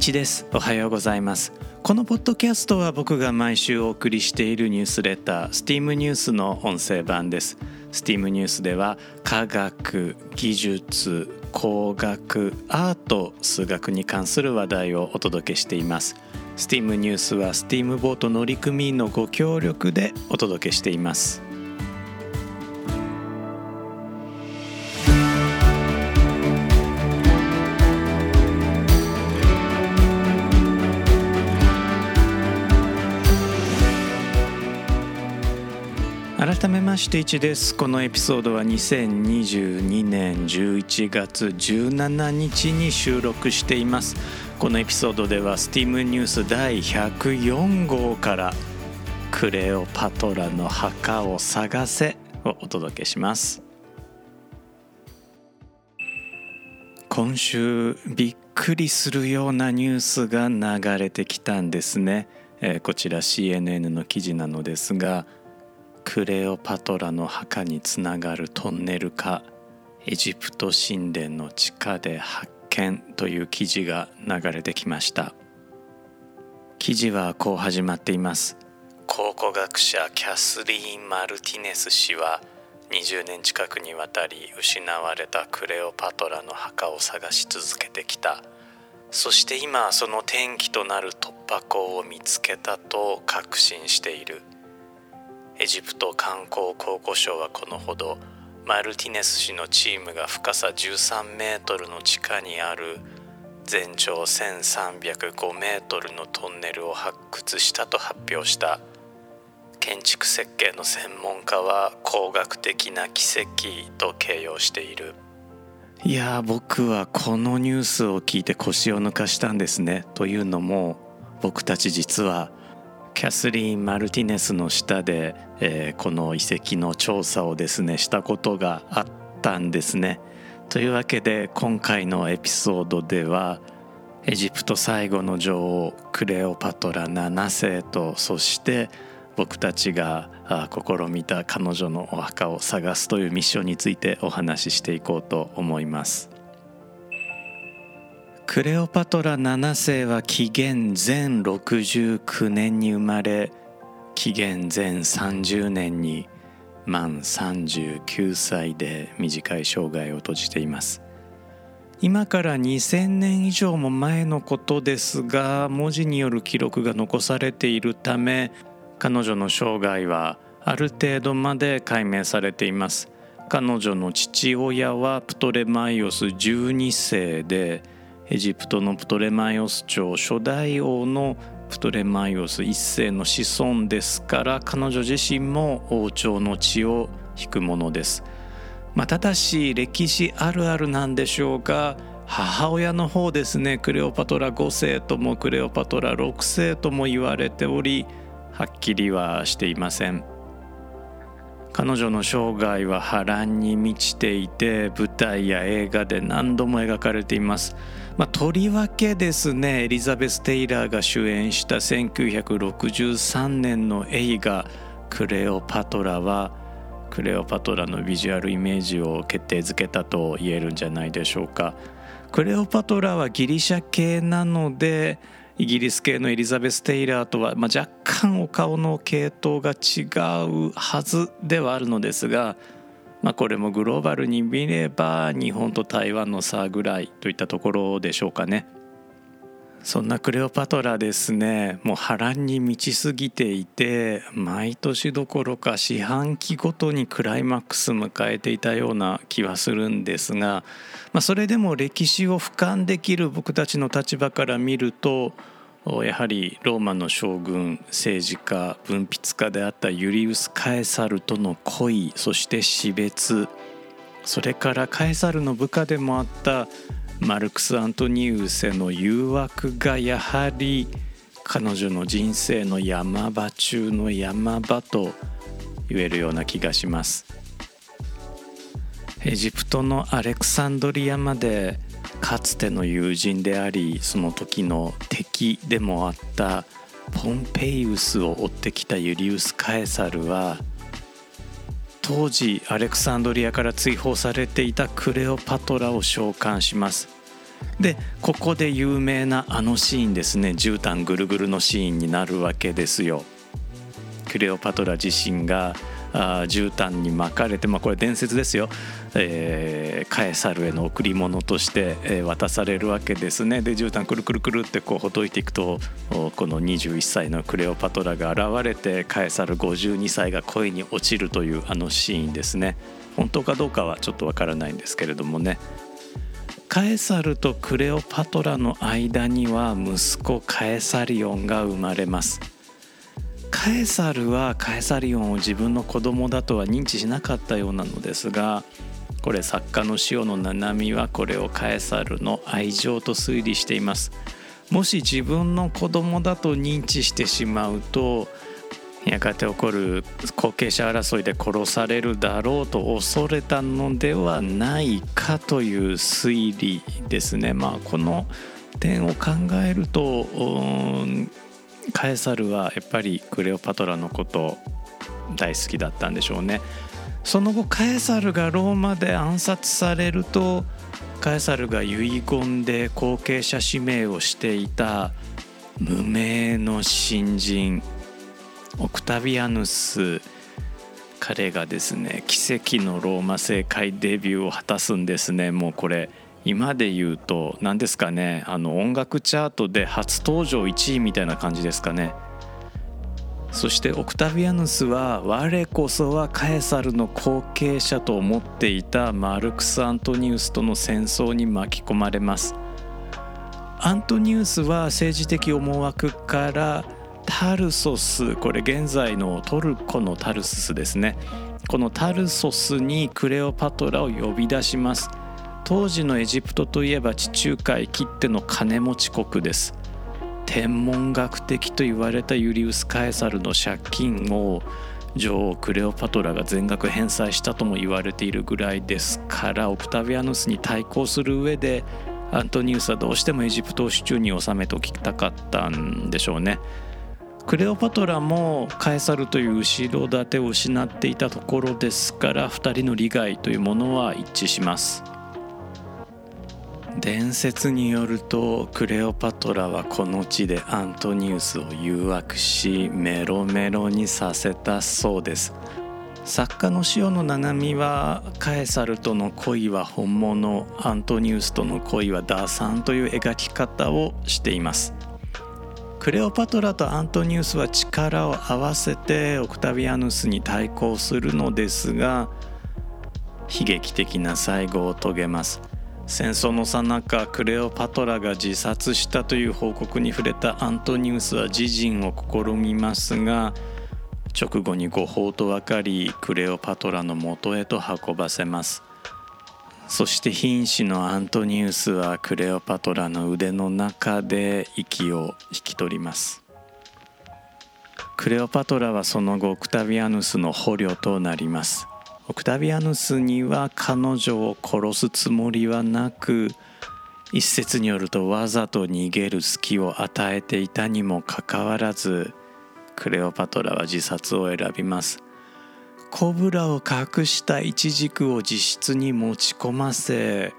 一です。おはようございます。このポッドキャストは僕が毎週お送りしているニュースレター STEAM ニュースの音声版です。STEAM ニュースでは科学技術工学アート数学に関する話題をお届けしています。STEAM ニュースは STEAM ボート乗組員のご協力でお届けしています。改めまして1ですこのエピソードは2022年11月17日に収録しています。このエピソードでは STEAM ニュース第104号からクレオパトラの墓を探せをお届けします。今週びっくりするようなニュースが流れてきたんですね、えー、こちら CNN の記事なのですがクレオパトラの墓につながるトンネルかエジプト神殿の地下で発見という記事が流れてきました。記事はこう始まっています。考古学者キャスリーン・マルティネス氏は20年近くにわたり失われたクレオパトラの墓を探し続けてきた。そして今その転機となる突破口を見つけたと確信している。エジプト観光考古省はこのほどマルティネス氏のチームが深さ13メートルの地下にある全長1305メートルのトンネルを発掘したと発表した。建築設計の専門家は工学的な奇跡と形容している。いや僕はこのニュースを聞いて腰を抜かしたんですね。というのも僕たち実はキャスリーン・マルティネスの下で、えー、この遺跡の調査をですねしたことがあったんですね。というわけで今回のエピソードではエジプト最後の女王クレオパトラ7世とそして僕たちが試みた彼女のお墓を探すというミッションについてお話ししていこうと思います。クレオパトラ7世は紀元前69年に生まれ紀元前30年に満39歳で短い生涯を閉じています。今から2000年以上も前のことですが文字による記録が残されているため彼女の生涯はある程度まで解明されています。彼女の父親はプトレマイオス12世でエジプトのプトレマイオス朝初代王のプトレマイオス一世の子孫ですから彼女自身も王朝の血を引くものです。まあ、ただし歴史あるあるなんでしょうが母親の方ですねクレオパトラ5世ともクレオパトラ6世とも言われておりはっきりはしていません。彼女の生涯は波乱に満ちていて舞台や映画で何度も描かれています。まあ、とりわけですねエリザベス・テイラーが主演した1963年の映画「クレオパトラ」はクレオパトラのビジュアルイメージを決定づけたと言えるんじゃないでしょうか。クレオパトラはギリシャ系なのでイギリス系のエリザベス・テイラーとは、まあ、若干お顔の系統が違うはずではあるのですがまあ、これもグローバルに見れば日本と台湾の差ぐらいといったところでしょうかね。そんなクレオパトラですねもう波乱に満ちすぎていて毎年どころか四半期ごとにクライマックス迎えていたような気はするんですが、まあ、それでも歴史を俯瞰できる僕たちの立場から見るとやはりローマの将軍政治家文筆家であったユリウス・カエサルとの恋そして死別。それからカエサルの部下でもあったマルクス・アントニウスへの誘惑がやはり彼女の人生の山場中の山場と言えるような気がします。エジプトのアレクサンドリアまでかつての友人でありその時の敵でもあったポンペイウスを追ってきたユリウス・カエサルは当時アレクサンドリアから追放されていたクレオパトラを召喚しますでここで有名なあのシーンですね絨毯ぐるぐるのシーンになるわけですよ。クレオパトラ自身があ絨毯に巻かれて、まあ、これ伝説ですよ、えー、カエサルへの贈り物として、渡されるわけですね。で絨毯くるくるくるってこうほどいていくとこの21歳のクレオパトラが現れてカエサル52歳が恋に落ちるというあのシーンですね。本当かどうかはちょっとわからないんですけれどもね。カエサルとクレオパトラの間には息子カエサリオンが生まれます。カエサルはカエサリオンを自分の子供だとは認知しなかったようなのですがこれ作家の塩野七海はこれをカエサルの愛情と推理しています。もし自分の子供だと認知してしまうとやがて起こる後継者争いで殺されるだろうと恐れたのではないかという推理ですね。まあこの点を考えるとカエサルはやっぱりクレオパトラのこと大好きだったんでしょうね。その後カエサルがローマで暗殺されるとカエサルが遺言で後継者指名をしていた無名の新人オクタビアヌス。彼がですね奇跡のローマ政界デビューを果たすんですね。もうこれ今で言うと何ですかねあの音楽チャートで初登場1位みたいな感じですかね。そしてオクタビアヌスは我こそはカエサルの後継者と思っていたマルクス・アントニウスとの戦争に巻き込まれます。アントニウスは政治的思惑からタルソスこれ現在のトルコのタルススですね。このタルソスにクレオパトラを呼び出します。当時のエジプトといえば地中海きっての金持ち国です天文学的と言われたユリウス・カエサルの借金を女王クレオパトラが全額返済したとも言われているぐらいですからオクタビアヌスに対抗する上でアントニウスはどうしてもエジプトを手中に収めておきたかったんでしょうね。クレオパトラもカエサルという後ろ盾を失っていたところですから2人の利害というものは一致します。伝説によるとクレオパトラはこの地でアントニウスを誘惑しメロメロにさせたそうです。作家の塩野七海はカエサルとの恋は本物。アントニウスとの恋は打算という描き方をしています。クレオパトラとアントニウスは力を合わせてオクタビアヌスに対抗するのですが悲劇的な最後を遂げます。戦争のさなかクレオパトラが自殺したという報告に触れたアントニウスは自陣を試みますが直後に誤報と分かりクレオパトラのもとへと運ばせます。そして瀕死のアントニウスはクレオパトラの腕の中で息を引き取ります。クレオパトラはその後オクタビアヌスの捕虜となります。オクタビアヌスには彼女を殺すつもりはなく一説によるとわざと逃げる隙を与えていたにもかかわらずクレオパトラは自殺を選びます。コブラを隠したイチジクを自室に持ち込ませ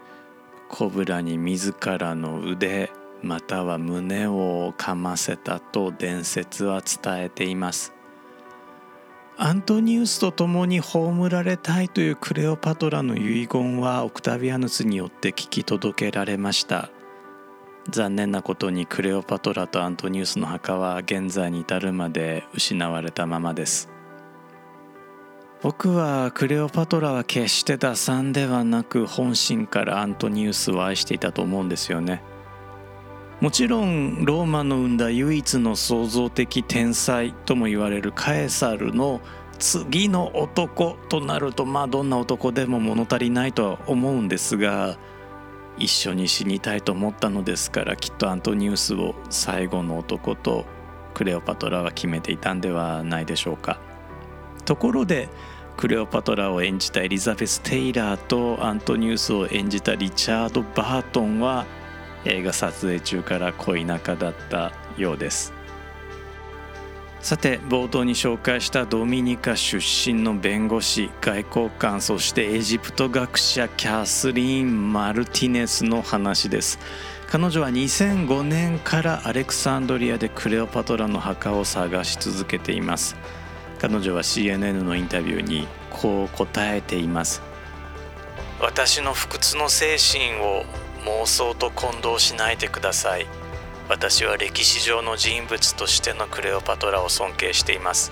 コブラに自らの腕または胸をかませたと伝説は伝えています。アントニウスと共に葬られたいというクレオパトラの遺言はオクタビアヌスによって聞き届けられました。残念なことにクレオパトラとアントニウスの墓は現在に至るまで失われたままです。僕はクレオパトラは決して打算ではなく本心からアントニウスを愛していたと思うんですよね。もちろんローマの生んだ唯一の創造的天才とも言われるカエサルの次の男となるとまあどんな男でも物足りないとは思うんですが一緒に死にたいと思ったのですからきっとアントニウスを最後の男とクレオパトラは決めていたんではないでしょうか。ところでクレオパトラを演じたエリザベス・テイラーとアントニウスを演じたリチャード・バートンは映画撮影中から恋仲だったようです。さて冒頭に紹介したドミニカ出身の弁護士外交官そしてエジプト学者キャスリーン・マルティネスの話です。彼女は2005年からアレクサンドリアでクレオパトラの墓を探し続けています。彼女は CNN のインタビューにこう答えています私の不屈の精神を妄想と混同しないでください。私は歴史上の人物としてのクレオパトラを尊敬しています。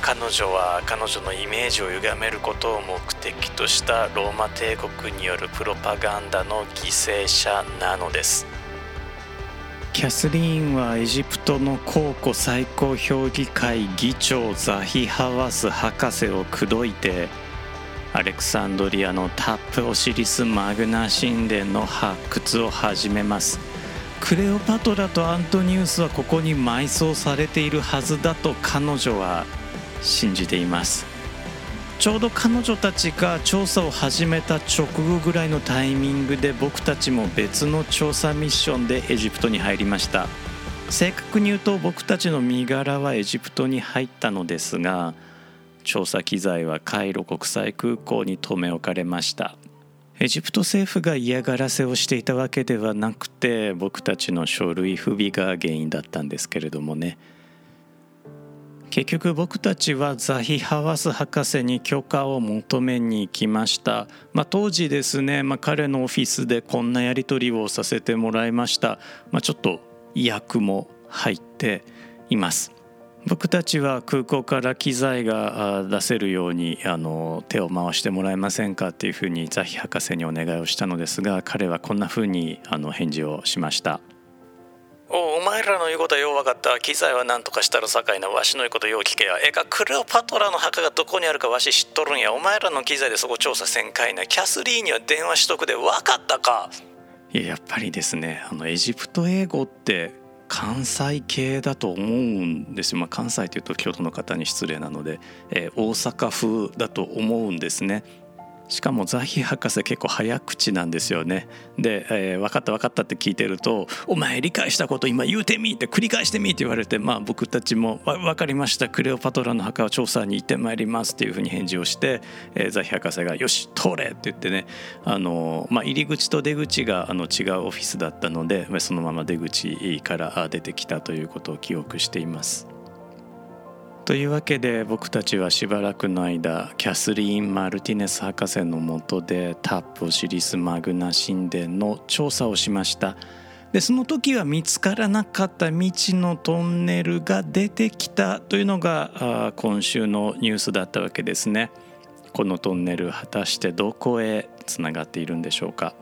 彼女は彼女のイメージを歪めることを目的としたローマ帝国によるプロパガンダの犠牲者なのです。キャスリーンはエジプトの公庫最高評議会議長ザヒ・ハワス博士を口説いてアレクサンドリアのタップオシリス・マグナ神殿の発掘を始めます。クレオパトラとアントニウスはここに埋葬されているはずだと彼女は信じています。ちょうど彼女たちが調査を始めた直後ぐらいのタイミングで僕たちも別の調査ミッションでエジプトに入りました。正確に言うと僕たちの身柄はエジプトに入ったのですが調査機材はカイロ国際空港に留め置かれました。エジプト政府が嫌がらせをしていたわけではなくて僕たちの書類不備が原因だったんですけれどもね。結局僕たちはザヒ・ハワス博士に許可を求めに行きました、まあ、当時ですね、まあ、彼のオフィスでこんなやり取りをさせてもらいました、まあ、ちょっと意訳も入っています。僕たちは空港から機材が出せるようにあの手を回してもらえませんかっていうふうにザヒ博士にお願いをしたのですが彼はこんなふうにあの返事をしました。おお前らの言うことはよう分かった。機材は何とかしたらさかいなわしの言うことよう聞けや。えかクレオパトラの墓がどこにあるかわし知っとるんや。お前らの機材でそこ調査せんかいな。キャスリーには電話しとくで分かったか。いややっぱりですねあのエジプト英語って関西系だと思うんですよ、まあ、関西というと京都の方に失礼なので、えー、大阪風だと思うんですね。しかもザヒ博士結構早口なんですよね。で、えー、分かった分かったって聞いてると「お前理解したこと今言うてみ!」って繰り返してみって言われてまあ僕たちも「分かりましたクレオパトラの墓を調査に行ってまいります」っていうふうに返事をして、えー、ザヒ博士が「よし通れ!」って言ってねあの、まあ、入り口と出口があの違うオフィスだったのでそのまま出口から出てきたということを記憶しています。というわけで僕たちはしばらくの間キャスリーン・マルティネス博士のもとでタップオシリス・マグナ神殿の調査をしました。でその時は見つからなかった未知のトンネルが出てきたというのが今週のニュースだったわけですね。このトンネル果たしてどこへつながっているんでしょうか。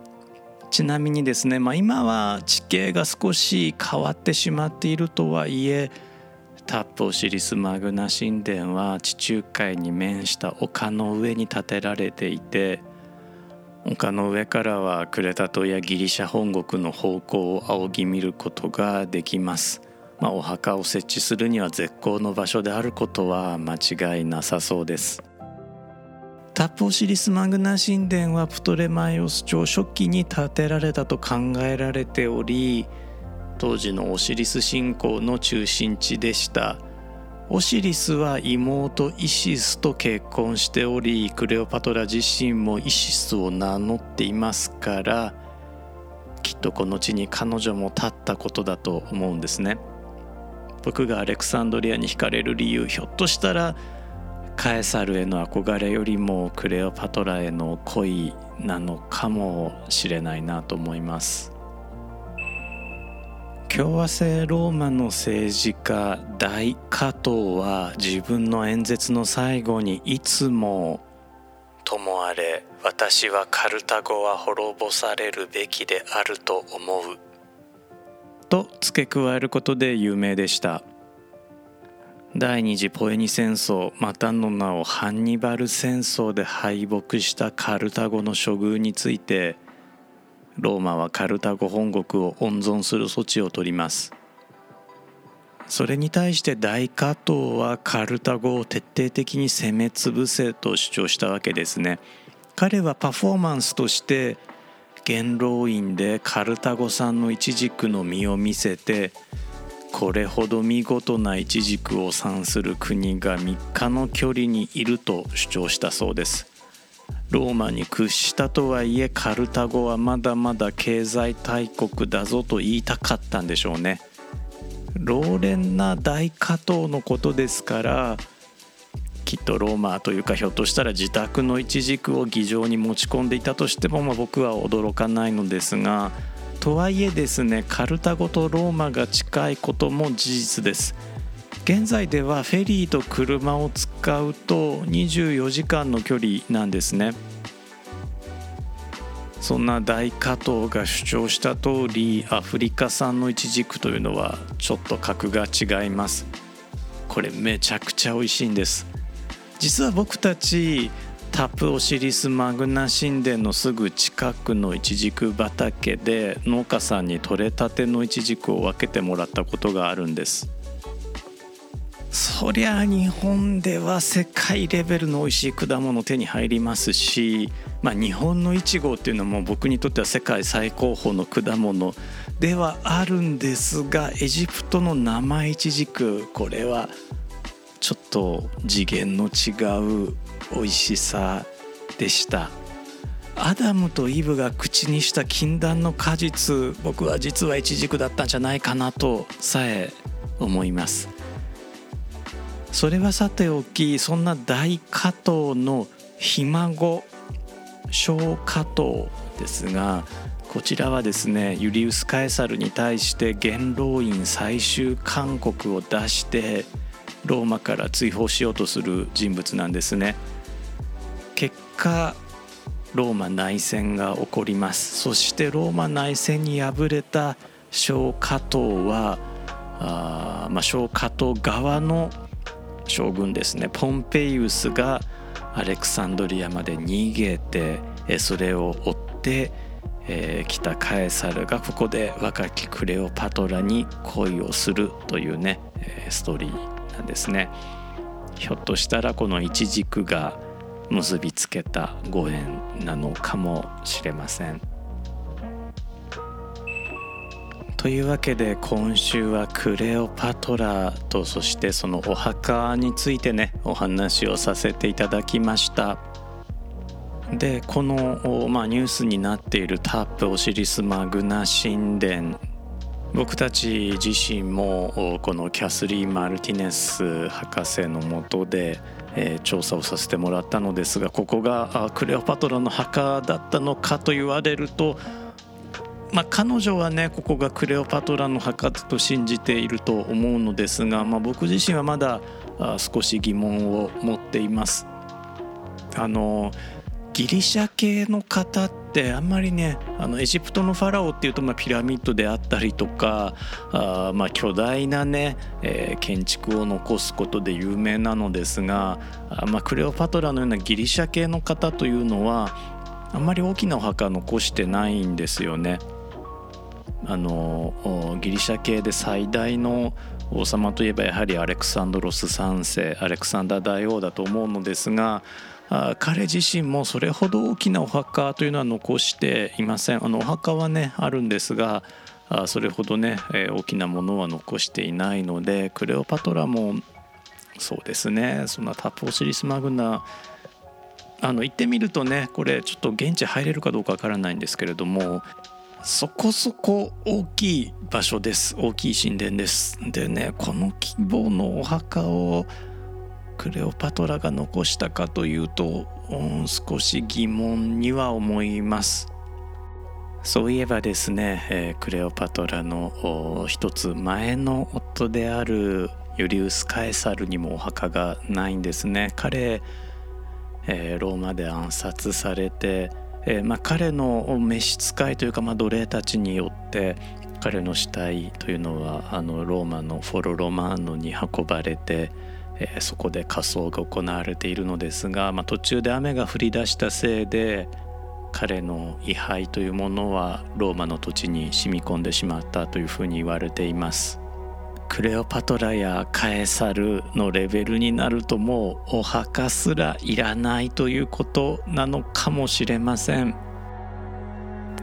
ちなみにですね、まあ、今は地形が少し変わってしまっているとはいえタップオシリス・マグナ神殿は地中海に面した丘の上に建てられていて丘の上からはクレタ島やギリシャ本国の方向を仰ぎ見ることができます、まあ、お墓を設置するには絶好の場所であることは間違いなさそうです。タップオシリス・マグナ神殿はプトレマイオス朝初期に建てられたと考えられており当時のオシリス信仰の中心地でした。オシリスは妹イシスと結婚しておりクレオパトラ自身もイシスを名乗っていますからきっとこの地に彼女も立ったことだと思うんですね。僕がアレクサンドリアに惹かれる理由ひょっとしたらカエサルへの憧れよりもクレオパトラへの恋なのかもしれないなと思います。共和制ローマの政治家大加藤は自分の演説の最後にいつも「ともあれ私はカルタゴは滅ぼされるべきであると思う」と付け加えることで有名でした。第二次ポエニ戦争またの名をハンニバル戦争で敗北したカルタゴの処遇について「ローマはカルタゴ本国を温存する措置を取ります。それに対して大加藤はカルタゴを徹底的に攻め潰せと主張したわけですね。彼はパフォーマンスとして元老院でカルタゴさんの一軸の実を見せてこれほど見事なイチジクを産する国が3日の距離にいると主張したそうです。ローマに屈したとはいえカルタゴはまだまだ経済大国だぞと言いたかったんでしょうね。老練な大加藤のことですからきっとローマというかひょっとしたら自宅のイチジクを議場に持ち込んでいたとしても、まあ、僕は驚かないのですがとはいえですねカルタゴとローマが近いことも事実です。現在ではフェリーと車を使うと24時間の距離なんですね。そんな大加藤が主張した通りアフリカ産のイチジクというのはちょっと格が違います。これめちゃくちゃ美味しいんです。実は僕たちタプオシリスマグナ神殿のすぐ近くのイチジク畑で農家さんに採れたてのイチジクを分けてもらったことがあるんです。そりゃ日本では世界レベルの美味しい果物手に入りますし、まあ、日本のいちごっていうのも僕にとっては世界最高峰の果物ではあるんですがエジプトの生イチジクこれはちょっと次元の違う美味しさでした。アダムとイブが口にした禁断の果実僕は実はイチジクだったんじゃないかなとさえ思います。それはさておきそんな大加藤のひ孫小加藤ですがこちらはですねユリウス・カエサルに対して元老院最終勧告を出してローマから追放しようとする人物なんですね。結果ローマ内戦が起こりますそしてローマ内戦に敗れた小加藤はあ、まあ、小加藤側の将軍ですねポンペイウスがアレクサンドリアまで逃げてそれを追って、えー、来たカエサルがここで若きクレオパトラに恋をするというねストーリーなんですね。ひょっとしたらこのイチジクが結びつけたご縁なのかもしれません。というわけで今週はクレオパトラとそしてそのお墓についてねお話をさせていただきました。でこの、まあ、ニュースになっているタップオシリス・マグナ神殿僕たち自身もこのキャスリー・マルティネス博士のもとでえ、調査をさせてもらったのですがここがクレオパトラの墓だったのかと言われると、まあ、彼女はねここがクレオパトラの墓と信じていると思うのですが、まあ、僕自身はまだ少し疑問を持っています。あのギリシャ系の方ってあんまりねあのエジプトのファラオっていうとまピラミッドであったりとかあま巨大なね、えー、建築を残すことで有名なのですがあまクレオパトラのようなギリシャ系の方というのはあんまり大きなお墓残してないんですよね。あのギリシャ系で最大の王様といえばやはりアレクサンドロス3世アレクサンダー大王だと思うのですが彼自身もそれほど大きなお墓というのは残していません。あのお墓はねあるんですがそれほどね、大きなものは残していないのでクレオパトラもそうですね。そんなタポシリスマグナあの行ってみるとねこれちょっと現地入れるかどうかわからないんですけれどもそこそこ大きい場所です。大きい神殿です。でねこの規模のお墓をクレオパトラが残したかというと、うん、少し疑問には思います。そういえばですね、えー、クレオパトラの一つ前の夫であるユリウス・カエサルにもお墓がないんですね。彼、えー、ローマで暗殺されて、えー、まあ、彼の召使いというか、まあ、奴隷たちによって彼の死体というのはあのローマのフォロ・ロマーノに運ばれて、えー、そこで火葬が行われているのですが、まあ、途中で雨が降り出したせいで彼の位牌というものはローマの土地に染み込んでしまったというふうに言われています。クレオパトラやカエサルのレベルになるともうお墓すらいらないということなのかもしれません。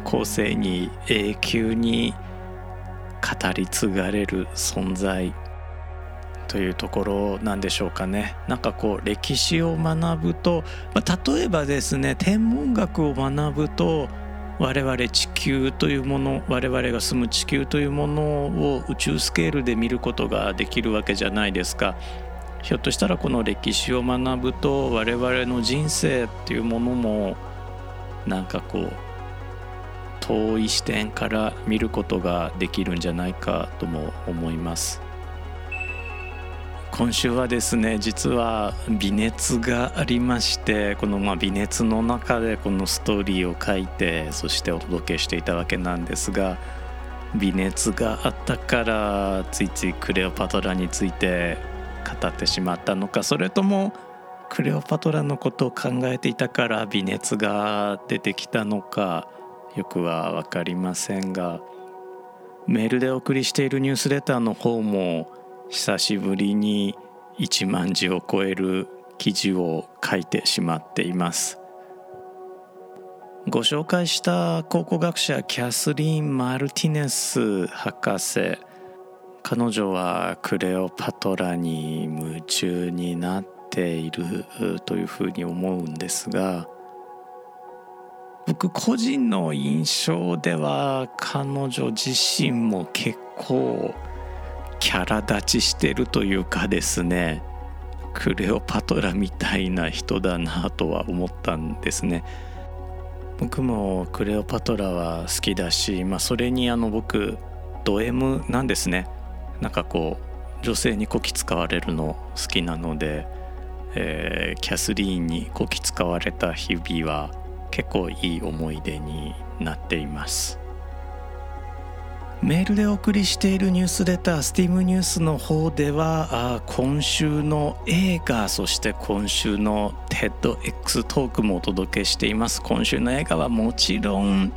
後世に永久に語り継がれる存在というところなんでしょうかね。なんかこう歴史を学ぶと、まあ、例えばですね天文学を学ぶと我々地球というもの我々が住む地球というものを宇宙スケールで見ることができるわけじゃないですか。ひょっとしたらこの歴史を学ぶと我々の人生っていうものもなんかこう遠い視点から見ることができるんじゃないかとも思います。今週はですね実は微熱がありましてこのま微熱の中でこのストーリーを書いてそしてお届けしていたわけなんですが微熱があったからついついクレオパトラについて語ってしまったのかそれともクレオパトラのことを考えていたから微熱が出てきたのかよくは分かりませんがメールでお送りしているニュースレターの方も久しぶりに1万字を超える記事を書いてしまっています。ご紹介した考古学者キャスリーン・マルティネス博士。彼女はクレオパトラに夢中になっているというふうに思うんですが僕個人の印象では彼女自身も結構キャラ立ちしてるというかですねクレオパトラみたいな人だなとは思ったんですね。僕もクレオパトラは好きだし、まあ、それにあの僕ド M なんですね。なんかこう女性にこき使われるの好きなので、えー、キャスリーンにこき使われた日々は結構いい思い出になっています。メールでお送りしているニュースレタースティームニュースの方では今週の映画そして今週の TEDx トークもお届けしています。今週の映画はもちろん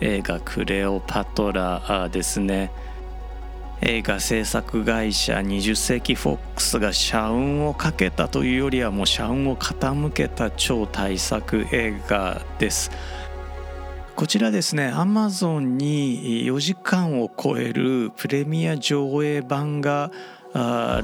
映画クレオパトラですね。映画制作会社20世紀フォックスが社運をかけたというよりはもう社運を傾けた超大作映画です。こちらですねアマゾンに4時間を超えるプレミア上映版が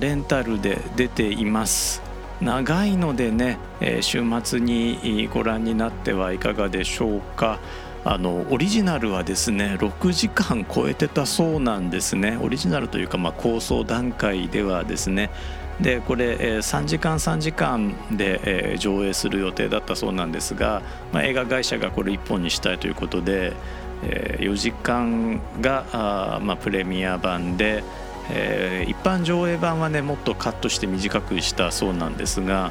レンタルで出ています。長いのでね週末にご覧になってはいかがでしょうか。あのオリジナルはですね6時間超えてたそうなんですね。オリジナルというか、まあ、構想段階ではですねでこれ、3時間3時間で、上映する予定だったそうなんですが、まあ、映画会社がこれ1本にしたいということで、4時間が、まあ、プレミア版で、え一般上映版はねもっとカットして短くしたそうなんですが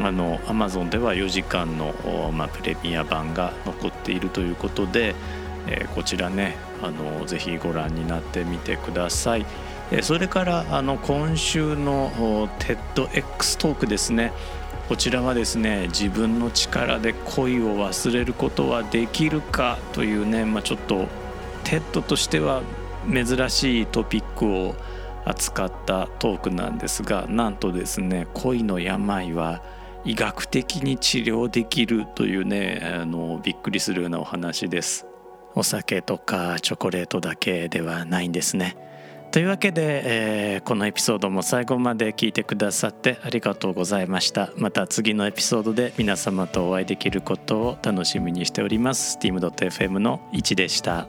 あの Amazon では4時間の、まあ、プレミア版が残っているということで、えー、こちらねあのぜひご覧になってみてください。それからあの今週の TEDx トークですね。こちらはですね自分の力で恋を忘れることはできるかというね、まあ、ちょっと TED としては珍しいトピックを扱ったトークなんですがなんとですね恋の病は医学的に治療できるというねあのびっくりするようなお話です。お酒とかチョコレートだけではないんですね。というわけで、えー、このエピソードも最後まで聞いてくださってありがとうございました。また次のエピソードで皆様とお会いできることを楽しみにしております。steam.fm の1でした。